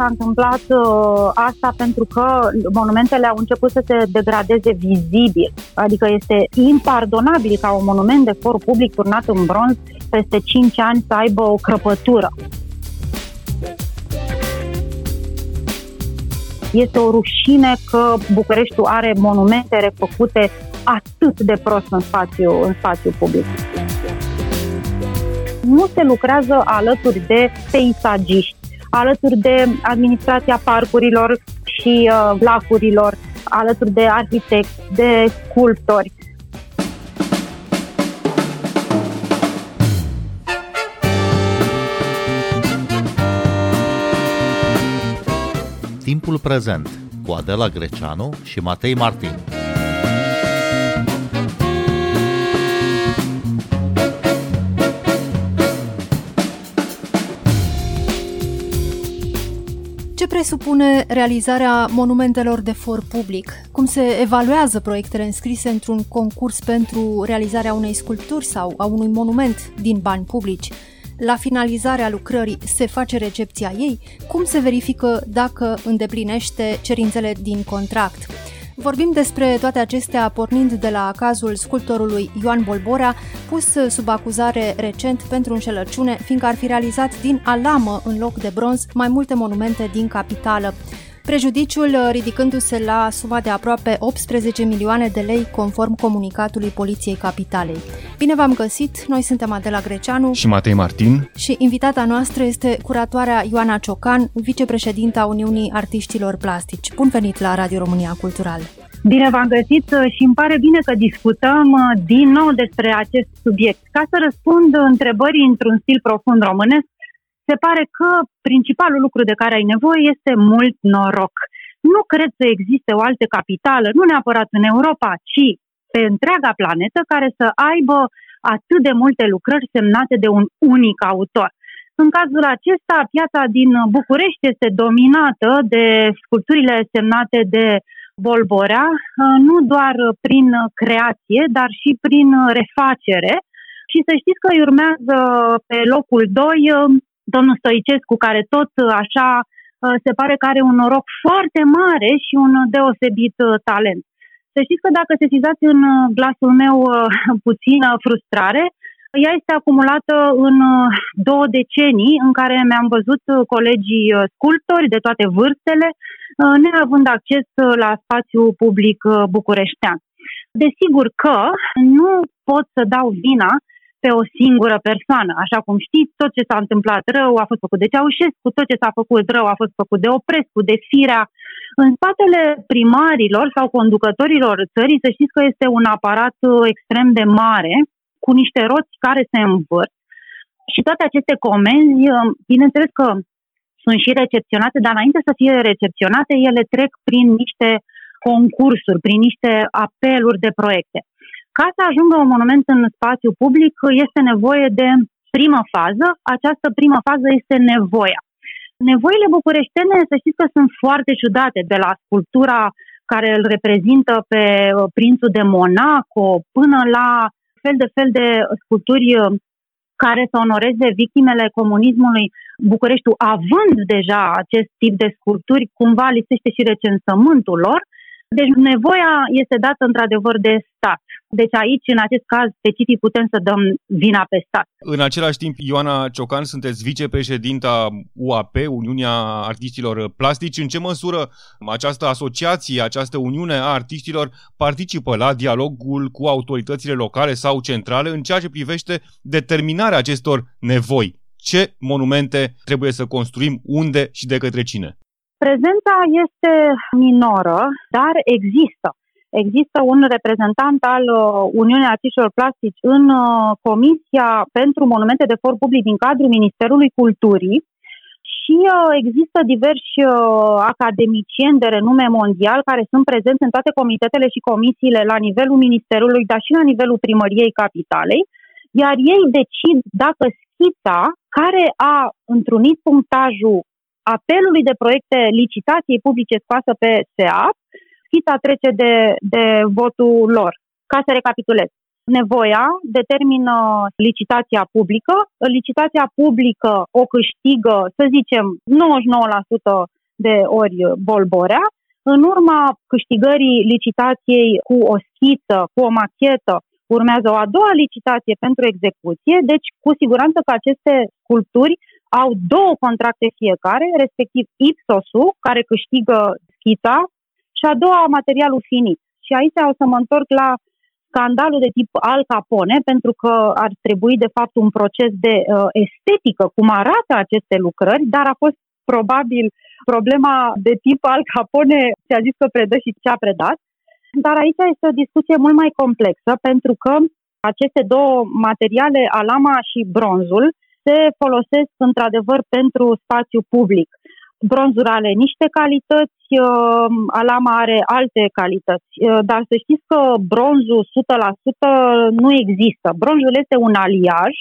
s-a întâmplat uh, asta pentru că monumentele au început să se degradeze vizibil. Adică este impardonabil ca un monument de for public turnat în bronz peste 5 ani să aibă o crăpătură. Este o rușine că Bucureștiul are monumente refăcute atât de prost în spațiu, în spațiu public. Nu se lucrează alături de peisagiști, alături de administrația parcurilor și uh, lacurilor, alături de arhitecți, de sculptori. Timpul prezent cu Adela Greceanu și Matei Martin. Presupune realizarea monumentelor de for public? Cum se evaluează proiectele înscrise într-un concurs pentru realizarea unei sculpturi sau a unui monument din bani publici? La finalizarea lucrării se face recepția ei? Cum se verifică dacă îndeplinește cerințele din contract? Vorbim despre toate acestea pornind de la cazul sculptorului Ioan Bolbora, pus sub acuzare recent pentru înșelăciune, fiindcă ar fi realizat din alamă în loc de bronz mai multe monumente din capitală prejudiciul uh, ridicându-se la suma de aproape 18 milioane de lei conform comunicatului Poliției Capitalei. Bine v-am găsit, noi suntem Adela Greceanu și Matei Martin și invitata noastră este curatoarea Ioana Ciocan, vicepreședinta Uniunii Artiștilor Plastici. Bun venit la Radio România Cultural! Bine v-am găsit uh, și îmi pare bine că discutăm uh, din nou despre acest subiect. Ca să răspund întrebării într-un stil profund românesc, se pare că principalul lucru de care ai nevoie este mult noroc. Nu cred să existe o altă capitală, nu neapărat în Europa, ci pe întreaga planetă, care să aibă atât de multe lucrări semnate de un unic autor. În cazul acesta, piața din București este dominată de sculpturile semnate de Bolborea, nu doar prin creație, dar și prin refacere. Și să știți că îi urmează pe locul 2 domnul Stoicescu, care tot uh, așa uh, se pare că are un noroc foarte mare și un deosebit uh, talent. Să știți că dacă sesizați în glasul meu puțină frustrare, ea este acumulată în două decenii în care mi-am văzut colegii sculptori de toate vârstele, neavând acces la spațiu public bucureștean. Desigur că nu pot să dau vina pe o singură persoană. Așa cum știți, tot ce s-a întâmplat rău a fost făcut de Ceaușescu, tot ce s-a făcut rău a fost făcut de Oprescu, de Firea. În spatele primarilor sau conducătorilor țării, să știți că este un aparat uh, extrem de mare, cu niște roți care se învârt. Și toate aceste comenzi, uh, bineînțeles că sunt și recepționate, dar înainte să fie recepționate, ele trec prin niște concursuri, prin niște apeluri de proiecte. Ca să ajungă un monument în spațiu public, este nevoie de primă fază. Această primă fază este nevoia. Nevoile bucureștene, să știți că sunt foarte ciudate, de la sculptura care îl reprezintă pe uh, prințul de Monaco, până la fel de fel de sculpturi uh, care să onoreze victimele comunismului. Bucureștiul, având deja acest tip de sculpturi, cumva lipsește și recensământul lor. Deci nevoia este dată într-adevăr de stat. Deci aici, în acest caz specific, putem să dăm vina pe stat. În același timp, Ioana Ciocan, sunteți vicepreședinta UAP, Uniunea Artiștilor Plastici. În ce măsură această asociație, această Uniune a Artiștilor participă la dialogul cu autoritățile locale sau centrale în ceea ce privește determinarea acestor nevoi? Ce monumente trebuie să construim, unde și de către cine? Prezența este minoră, dar există. Există un reprezentant al uh, Uniunii Artiștilor Plastici în uh, Comisia pentru Monumente de For Public din cadrul Ministerului Culturii și uh, există diversi academicieni de renume mondial care sunt prezenți în toate comitetele și comisiile la nivelul Ministerului, dar și la nivelul Primăriei Capitalei, iar ei decid dacă schița care a întrunit punctajul apelului de proiecte licitației publice scoasă pe SEAP, schița trece de, de votul lor. Ca să recapitulez. nevoia determină licitația publică. Licitația publică o câștigă, să zicem, 99% de ori Bolborea. În urma câștigării licitației cu o schiță, cu o machetă, urmează o a doua licitație pentru execuție, deci cu siguranță că aceste sculpturi au două contracte fiecare, respectiv Ipsosul, care câștigă schița, și a doua materialul finit. Și aici o să mă întorc la scandalul de tip Al Capone, pentru că ar trebui, de fapt, un proces de uh, estetică, cum arată aceste lucrări, dar a fost probabil problema de tip Al Capone, ți-a zis că predă și ce a predat. Dar aici este o discuție mult mai complexă, pentru că aceste două materiale, alama și bronzul, se folosesc într-adevăr pentru spațiu public. Bronzul are niște calități, uh, alama are alte calități, uh, dar să știți că bronzul 100% nu există. Bronzul este un aliaj,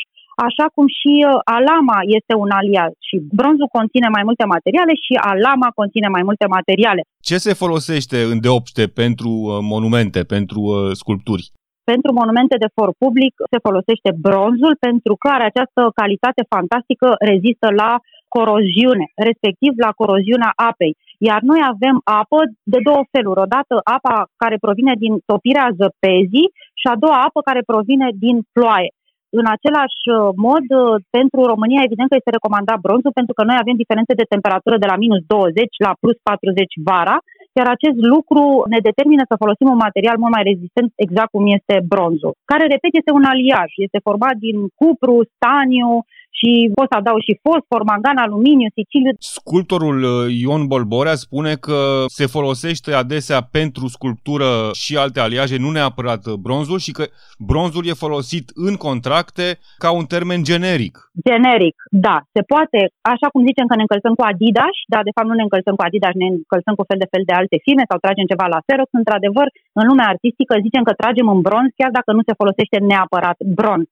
așa cum și uh, alama este un aliaj. Și bronzul conține mai multe materiale și alama conține mai multe materiale. Ce se folosește în deopște pentru monumente, pentru sculpturi? Pentru monumente de for public se folosește bronzul pentru că are această calitate fantastică, rezistă la coroziune, respectiv la coroziunea apei. Iar noi avem apă de două feluri. Odată apa care provine din topirea zăpezii și a doua apă care provine din ploaie. În același uh, mod, uh, pentru România, evident că este recomandat bronzul, pentru că noi avem diferențe de temperatură de la minus 20 la plus 40 vara, iar acest lucru ne determină să folosim un material mult mai rezistent, exact cum este bronzul, care, repet, este un aliaj. Este format din cupru, staniu, și pot să adaug și fosfor, mangan, aluminiu, siciliu. Sculptorul uh, Ion Bolborea spune că se folosește adesea pentru sculptură și alte aliaje, nu neapărat bronzul și că bronzul e folosit în contracte ca un termen generic. Generic, da. Se poate, așa cum zicem că ne încălțăm cu Adidas, dar de fapt nu ne încălțăm cu Adidas, ne încălțăm cu fel de fel de alte firme sau tragem ceva la Xerox. Într-adevăr, în lumea artistică zicem că tragem în bronz, chiar dacă nu se folosește neapărat bronz.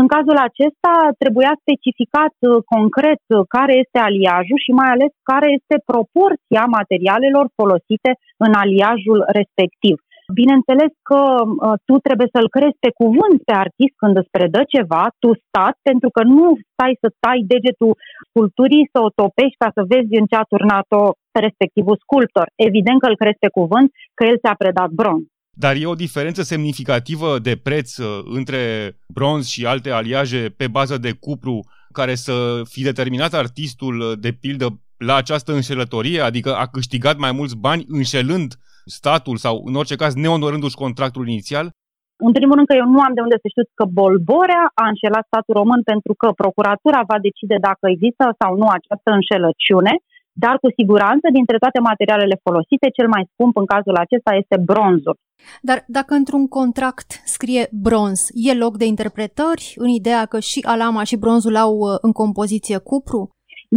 În cazul acesta trebuia specificat uh, concret uh, care este aliajul și mai ales care este proporția materialelor folosite în aliajul respectiv. Bineînțeles că uh, tu trebuie să-l crezi pe cuvânt pe artist când îți predă ceva, tu stat, pentru că nu stai să tai degetul sculpturii, să o topești ca să vezi în ce a turnat-o respectivul sculptor. Evident că îl crezi pe cuvânt că el ți-a predat bronz. Dar e o diferență semnificativă de preț uh, între bronz și alte aliaje pe bază de cupru care să fi determinat artistul, uh, de pildă, la această înșelătorie, adică a câștigat mai mulți bani înșelând statul sau, în orice caz, neonorându-și contractul inițial? În primul rând că eu nu am de unde să știu că Bolborea a înșelat statul român pentru că procuratura va decide dacă există sau nu această înșelăciune dar cu siguranță, dintre toate materialele folosite, cel mai scump în cazul acesta este bronzul. Dar dacă într-un contract scrie bronz, e loc de interpretări în ideea că și alama și bronzul au uh, în compoziție cupru?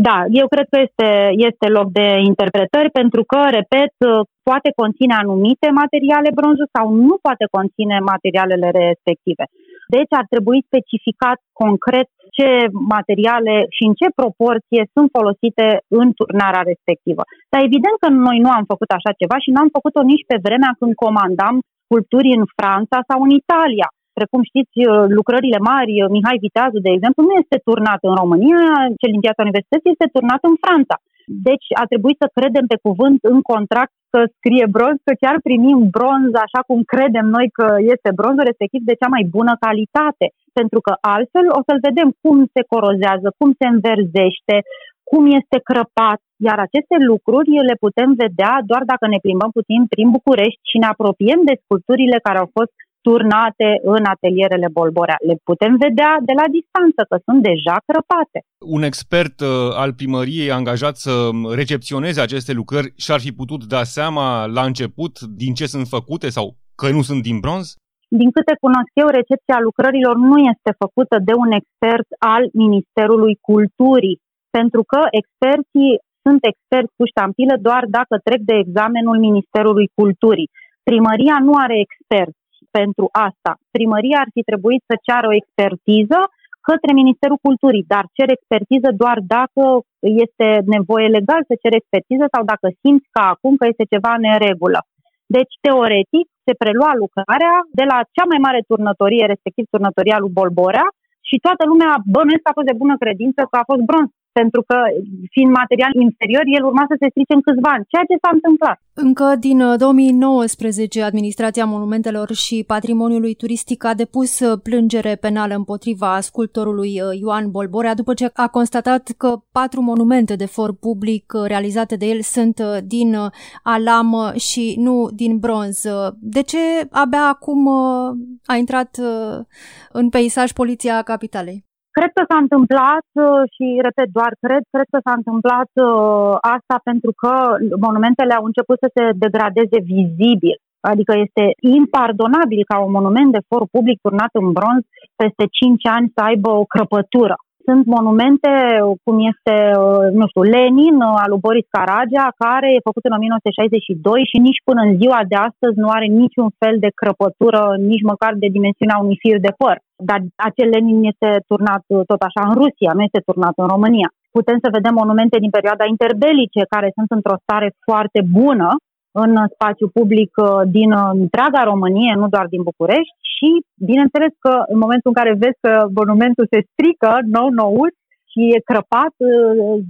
Da, eu cred că este, este loc de interpretări pentru că, repet, uh, poate conține anumite materiale bronzul sau nu poate conține materialele respective. Deci ar trebui specificat concret ce materiale și în ce proporție sunt folosite în turnarea respectivă. Dar evident că noi nu am făcut așa ceva și nu am făcut-o nici pe vremea când comandam sculpturi în Franța sau în Italia. Precum știți, lucrările mari, Mihai Viteazu, de exemplu, nu este turnat în România, cel din piața universității este turnat în Franța. Deci a trebuit să credem pe cuvânt în contract să scrie bronz, că chiar primim bronz așa cum credem noi că este bronzul, respectiv de cea mai bună calitate. Pentru că altfel o să-l vedem cum se corozează, cum se înverzește, cum este crăpat, iar aceste lucruri le putem vedea doar dacă ne plimbăm puțin prin București și ne apropiem de sculpturile care au fost turnate în atelierele Bolborea. Le putem vedea de la distanță, că sunt deja crăpate. Un expert uh, al primăriei angajat să recepționeze aceste lucrări și-ar fi putut da seama la început din ce sunt făcute sau că nu sunt din bronz? Din câte cunosc eu, recepția lucrărilor nu este făcută de un expert al Ministerului Culturii, pentru că experții sunt experți cu ștampilă doar dacă trec de examenul Ministerului Culturii. Primăria nu are expert pentru asta. Primăria ar fi trebuit să ceară o expertiză către Ministerul Culturii, dar cer expertiză doar dacă este nevoie legal să cer expertiză sau dacă simți ca acum că este ceva în neregulă. Deci, teoretic, se prelua lucrarea de la cea mai mare turnătorie, respectiv turnătoria lui Bolborea, și toată lumea bănuiesc că a fost de bună credință că a fost bronz pentru că, fiind material inferior, el urma să se strice în câțiva ani, ceea ce s-a întâmplat. Încă din 2019, uh, Administrația Monumentelor și Patrimoniului Turistic a depus uh, plângere penală împotriva sculptorului uh, Ioan Bolborea după ce a constatat că patru monumente de for public realizate de el sunt din alam și nu din bronz. De ce abia acum a intrat în peisaj Poliția Capitalei? Cred că s-a întâmplat uh, și, repet, doar cred, cred că s-a întâmplat uh, asta pentru că monumentele au început să se degradeze vizibil. Adică este impardonabil ca un monument de for public turnat în bronz peste 5 ani să aibă o crăpătură. Sunt monumente cum este, uh, nu știu, Lenin al lui Boris Caragea, care e făcut în 1962 și nici până în ziua de astăzi nu are niciun fel de crăpătură, nici măcar de dimensiunea unui fir de păr. Dar acel Lenin este turnat tot așa în Rusia, nu este turnat în România. Putem să vedem monumente din perioada interbelice care sunt într-o stare foarte bună în spațiu public uh, din uh, întreaga Românie, nu doar din București și bineînțeles că în momentul în care vezi că monumentul se strică nou-nou și e crăpat, uh,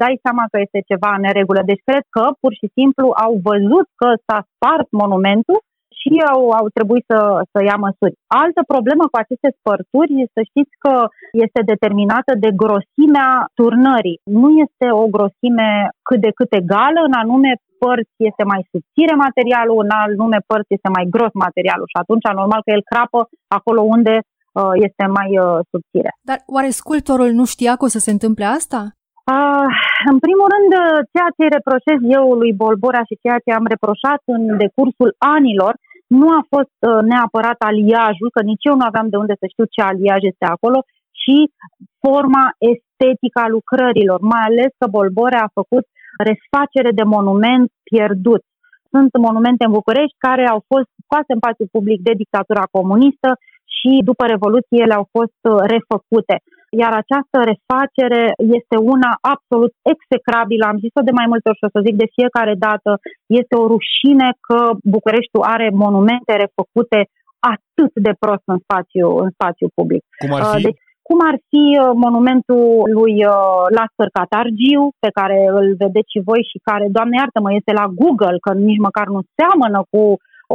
dai seama că este ceva în neregulă. Deci cred că pur și simplu au văzut că s-a spart monumentul și au, au trebuit să, să ia măsuri. Altă problemă cu aceste spărturi, să știți că este determinată de grosimea turnării. Nu este o grosime cât de cât egală, în anume părți este mai subțire materialul, în anume părți este mai gros materialul și atunci normal că el crapă acolo unde uh, este mai uh, subțire. Dar oare sculptorul nu știa că o să se întâmple asta? Uh, în primul rând, ceea ce reproșez eu lui Bolborea și ceea ce am reproșat în decursul anilor nu a fost uh, neapărat aliajul, că nici eu nu aveam de unde să știu ce aliaj este acolo, ci forma estetică a lucrărilor, mai ales că Bolbore a făcut resfacere de monument pierdut. Sunt monumente în București care au fost scoase în spațiu public de dictatura comunistă și după Revoluție ele au fost uh, refăcute iar această refacere este una absolut execrabilă. Am zis-o de mai multe ori și o să zic de fiecare dată. Este o rușine că Bucureștiul are monumente refăcute atât de prost în spațiu, în spațiu public. Cum ar fi? Deci, cum ar fi uh, monumentul lui uh, Lascăr Catargiu, pe care îl vedeți și voi și care, Doamne iartă-mă, este la Google, că nici măcar nu seamănă cu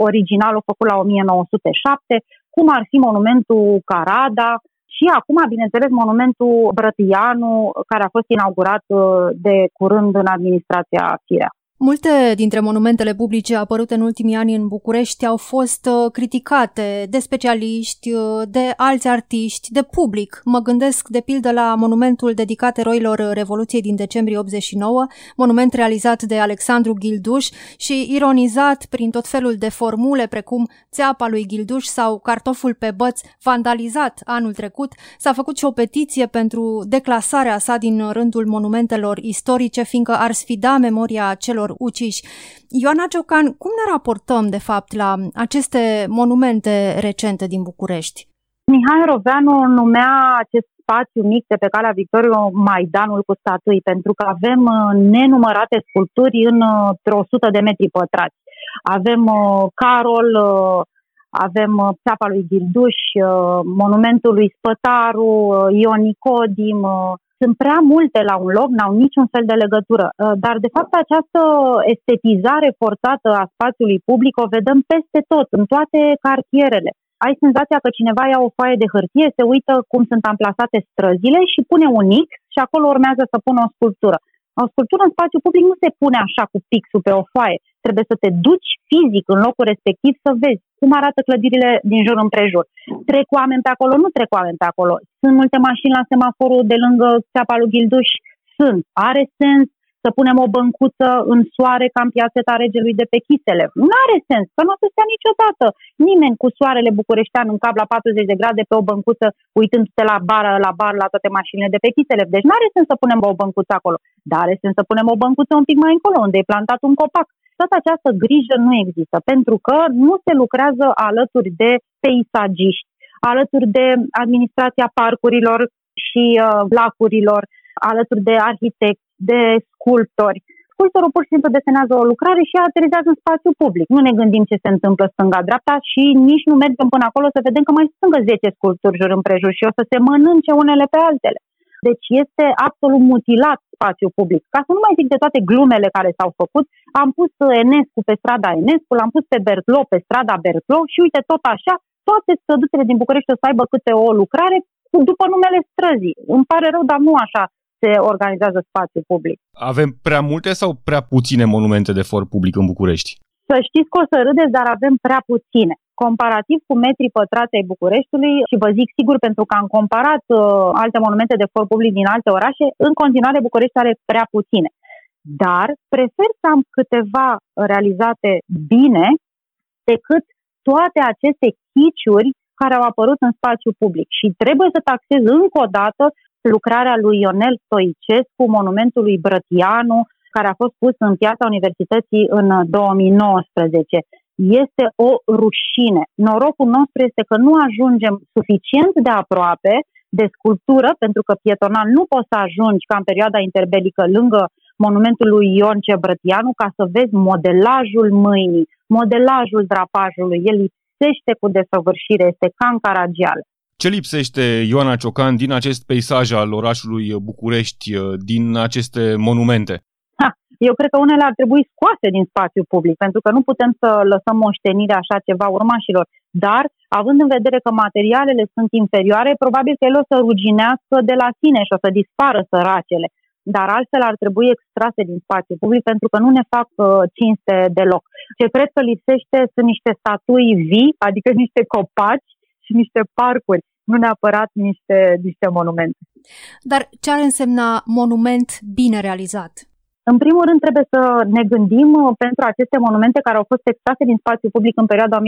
originalul făcut la 1907, cum ar fi monumentul Carada, și acum, bineînțeles, monumentul Brătianu, care a fost inaugurat uh, de curând în administrația Firea. Multe dintre monumentele publice apărute în ultimii ani în București au fost uh, criticate de specialiști, uh, de alți artiști, de public. Mă gândesc de pildă la monumentul dedicat eroilor Revoluției din decembrie 89, monument realizat de Alexandru Gilduș și ironizat prin tot felul de formule precum țeapa lui Gilduș sau cartoful pe băț vandalizat anul trecut. S-a făcut și o petiție pentru declasarea sa din rândul monumentelor istorice, fiindcă ar sfida memoria celor uciși. Ioana Ciocan, cum ne raportăm, de fapt, la aceste monumente recente din București? Mihai Roveanu numea acest spațiu mic de pe calea Victoriei Maidanul cu statui, pentru că avem uh, nenumărate sculpturi în 100 uh, de metri pătrați. Avem uh, Carol, avem țeapa lui Gilduș, monumentul lui Spătaru, Ion Nicodim, sunt prea multe la un loc, n-au niciun fel de legătură. Uh, dar, de fapt, această estetizare forțată a spațiului public o vedem peste tot, în toate cartierele. Ai senzația că cineva ia o foaie de hârtie, se uită cum sunt amplasate străzile și pune un X și acolo urmează să pună o sculptură. O sculptură în spațiu public nu se pune așa cu pixul pe o foaie. Trebuie să te duci fizic în locul respectiv să vezi cum arată clădirile din jur împrejur. Trec oameni pe acolo, nu trec oameni pe acolo. Sunt multe mașini la semaforul de lângă țeapa lui Gilduș? Sunt. Are sens să punem o băncuță în soare ca în piațeta regelui de pe Chisele. Nu are sens, că nu o să stea niciodată nimeni cu soarele bucureștean în cap la 40 de grade pe o băncuță, uitându-te la bar, la bar, la toate mașinile de pe Chisele. Deci nu are sens să punem o băncuță acolo, dar are sens să punem o băncuță un pic mai încolo, unde e plantat un copac. Toată această grijă nu există, pentru că nu se lucrează alături de peisagiști, alături de administrația parcurilor și uh, lacurilor, alături de arhitecți, de sculptori. sculptorul pur și simplu desenează o lucrare și aterizează în spațiu public. Nu ne gândim ce se întâmplă stânga-dreapta și nici nu mergem până acolo să vedem că mai sunt încă 10 sculpturi jur împrejur și o să se mănânce unele pe altele. Deci este absolut mutilat spațiul public. Ca să nu mai zic de toate glumele care s-au făcut, am pus Enescu pe strada Enescu, l-am pus pe Bertlo pe strada Bertlo și uite tot așa, toate străduțele din București o să aibă câte o lucrare după numele străzii. Îmi pare rău, dar nu așa se organizează spațiul public. Avem prea multe sau prea puține monumente de for public în București? Să știți că o să râdeți, dar avem prea puține. Comparativ cu metrii pătrați ai Bucureștiului, și vă zic sigur pentru că am comparat uh, alte monumente de for public din alte orașe, în continuare București are prea puține. Dar prefer să am câteva realizate bine decât toate aceste chiciuri care au apărut în spațiu public. Și trebuie să taxez încă o dată lucrarea lui Ionel Stoicescu, monumentul lui Brătianu, care a fost pus în piața Universității în 2019. Este o rușine. Norocul nostru este că nu ajungem suficient de aproape de sculptură, pentru că pietonal nu poți să ajungi ca în perioada interbelică lângă monumentul lui Ion Cebrătianu ca să vezi modelajul mâinii, modelajul drapajului. El lipsește cu desăvârșire, este ca în Caragial. Ce lipsește Ioana Ciocan din acest peisaj al orașului București, din aceste monumente? Ha, eu cred că unele ar trebui scoase din spațiu public, pentru că nu putem să lăsăm moștenire așa ceva urmașilor. Dar, având în vedere că materialele sunt inferioare, probabil că ele o să ruginească de la sine și o să dispară săracele. Dar altfel ar trebui extrase din spațiu public pentru că nu ne fac uh, cinste deloc. Ce cred că lipsește sunt niște statui vii, adică niște copaci și niște parcuri, nu neapărat niște, niște monumente. Dar ce ar însemna monument bine realizat? În primul rând, trebuie să ne gândim uh, pentru aceste monumente care au fost extrase din spațiu public în perioada 1948-1952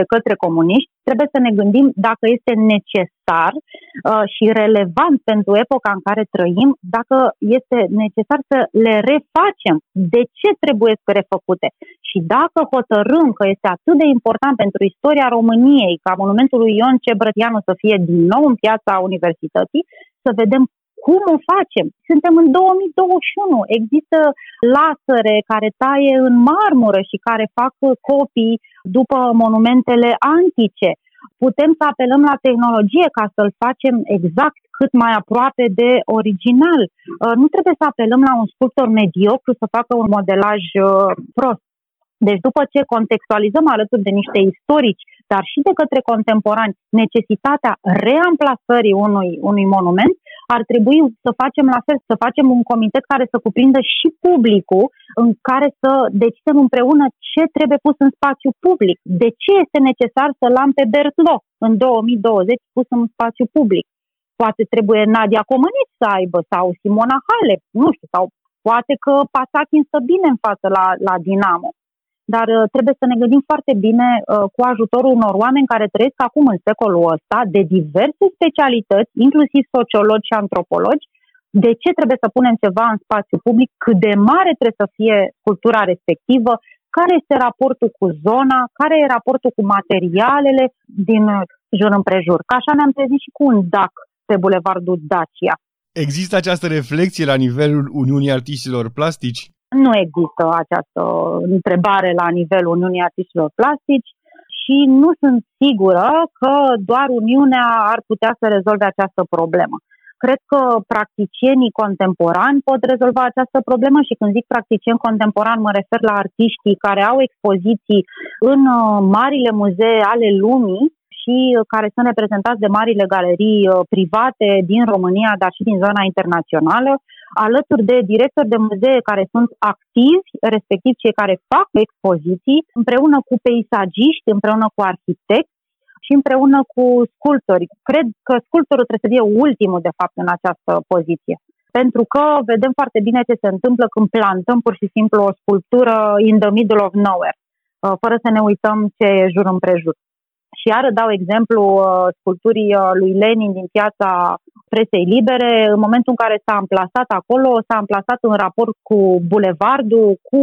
de către comuniști, trebuie să ne gândim dacă este necesar uh, și relevant pentru epoca în care trăim, dacă este necesar să le refacem. De ce trebuie să refăcute? Și dacă hotărâm că este atât de important pentru istoria României ca monumentul lui Ion Cebrătianu să fie din nou în piața universității, să vedem cum o facem? Suntem în 2021. Există lasere care taie în marmură și care fac copii după monumentele antice. Putem să apelăm la tehnologie ca să-l facem exact cât mai aproape de original. Uh, nu trebuie să apelăm la un sculptor mediocru să facă un modelaj uh, prost. Deci după ce contextualizăm alături de niște istorici, dar și de către contemporani, necesitatea reamplasării unui, unui monument, ar trebui să facem la fel, să facem un comitet care să cuprindă și publicul, în care să decidem împreună ce trebuie pus în spațiu public, de ce este necesar să-l am pe Bertlo în 2020 pus în spațiu public. Poate trebuie Nadia Comăniț să aibă sau Simona Halep, nu știu, sau poate că Pasachin stă bine în față la, la Dinamo dar uh, trebuie să ne gândim foarte bine uh, cu ajutorul unor oameni care trăiesc acum în secolul ăsta, de diverse specialități, inclusiv sociologi și antropologi, de ce trebuie să punem ceva în spațiu public, cât de mare trebuie să fie cultura respectivă, care este raportul cu zona, care e raportul cu materialele din uh, jur împrejur. Ca așa ne-am trezit și cu un DAC pe Bulevardul Dacia. Există această reflexie la nivelul Uniunii Artistilor Plastici? Nu există această întrebare la nivelul Uniunii Artiștilor Plastici și nu sunt sigură că doar Uniunea ar putea să rezolve această problemă. Cred că practicienii contemporani pot rezolva această problemă și când zic practicieni contemporani mă refer la artiștii care au expoziții în uh, marile muzee ale lumii și uh, care sunt reprezentați de marile galerii uh, private din România, dar și din zona internațională, alături de directori de muzee care sunt activi, respectiv cei care fac expoziții, împreună cu peisagiști, împreună cu arhitecți și împreună cu sculptori. Cred că sculptorul trebuie să fie ultimul, de fapt, în această poziție. Pentru că vedem foarte bine ce se întâmplă când plantăm pur și simplu o sculptură in the middle of nowhere, uh, fără să ne uităm ce e jur împrejur. Și iară dau exemplu uh, sculpturii uh, lui Lenin din piața presei libere. În momentul în care s-a amplasat acolo, s-a amplasat în raport cu bulevardul, cu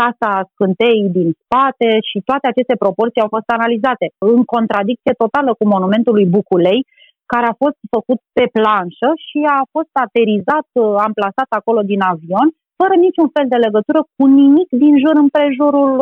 casa scântei din spate și toate aceste proporții au fost analizate în contradicție totală cu monumentul lui Buculei, care a fost făcut pe planșă și a fost aterizat, amplasat acolo din avion, fără niciun fel de legătură cu nimic din jur împrejurul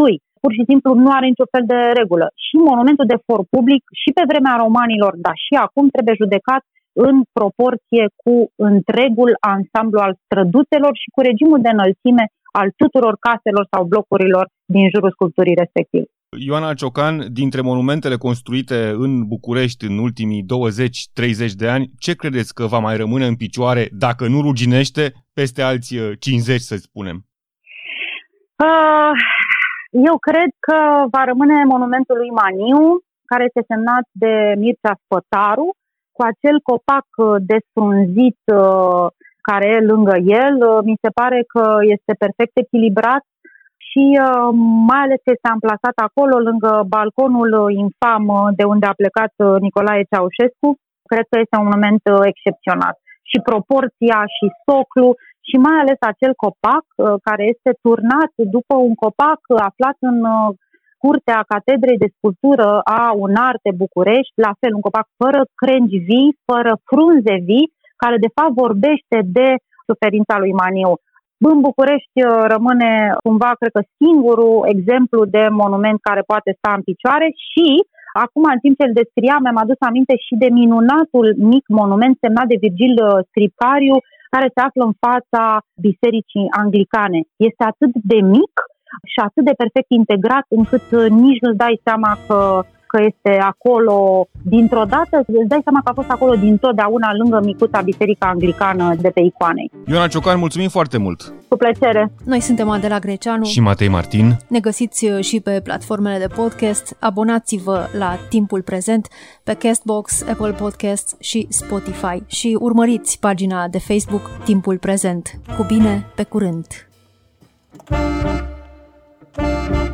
lui. Pur și simplu nu are niciun fel de regulă. Și monumentul de for public, și pe vremea romanilor, dar și acum trebuie judecat în proporție cu întregul ansamblu al străduțelor și cu regimul de înălțime al tuturor caselor sau blocurilor din jurul sculpturii respective. Ioana Ciocan, dintre monumentele construite în București în ultimii 20-30 de ani, ce credeți că va mai rămâne în picioare, dacă nu ruginește, peste alți 50, uh, să spunem? Uh, eu cred că va rămâne monumentul lui Maniu, care este semnat de Mircea Spătaru, cu acel copac uh, desfrunzit uh, care e lângă el. Mi se pare că este perfect echilibrat și uh, mai ales că este amplasat acolo, lângă balconul infam de unde a plecat uh, Nicolae Ceaușescu. Cred că este un moment uh, excepțional. Și proporția și soclu și mai ales acel copac care este turnat după un copac aflat în curtea Catedrei de Sculptură a Unarte București, la fel un copac fără crengi vii, fără frunze vii, care de fapt vorbește de suferința lui Maniu. În București uh, rămâne cumva, cred că, singurul exemplu de monument care poate sta în picioare și Acum, în timp ce îl descriam, mi-am adus aminte și de minunatul mic monument semnat de Virgil uh, Scripcariu, care se află în fața bisericii anglicane. Este atât de mic și atât de perfect integrat încât uh, nici nu-ți dai seama că că este acolo dintr-o dată, îți dai seama că a fost acolo dintotdeauna lângă micuța biserica anglicană de pe icoanei. Ioana Ciocan, mulțumim foarte mult! Cu plăcere! Noi suntem Adela Greceanu și Matei Martin. Ne găsiți uh, și pe platformele de podcast. Abonați-vă la Timpul Prezent pe Castbox, Apple Podcasts și Spotify și urmăriți pagina de Facebook Timpul Prezent. Cu bine, pe curând! thank you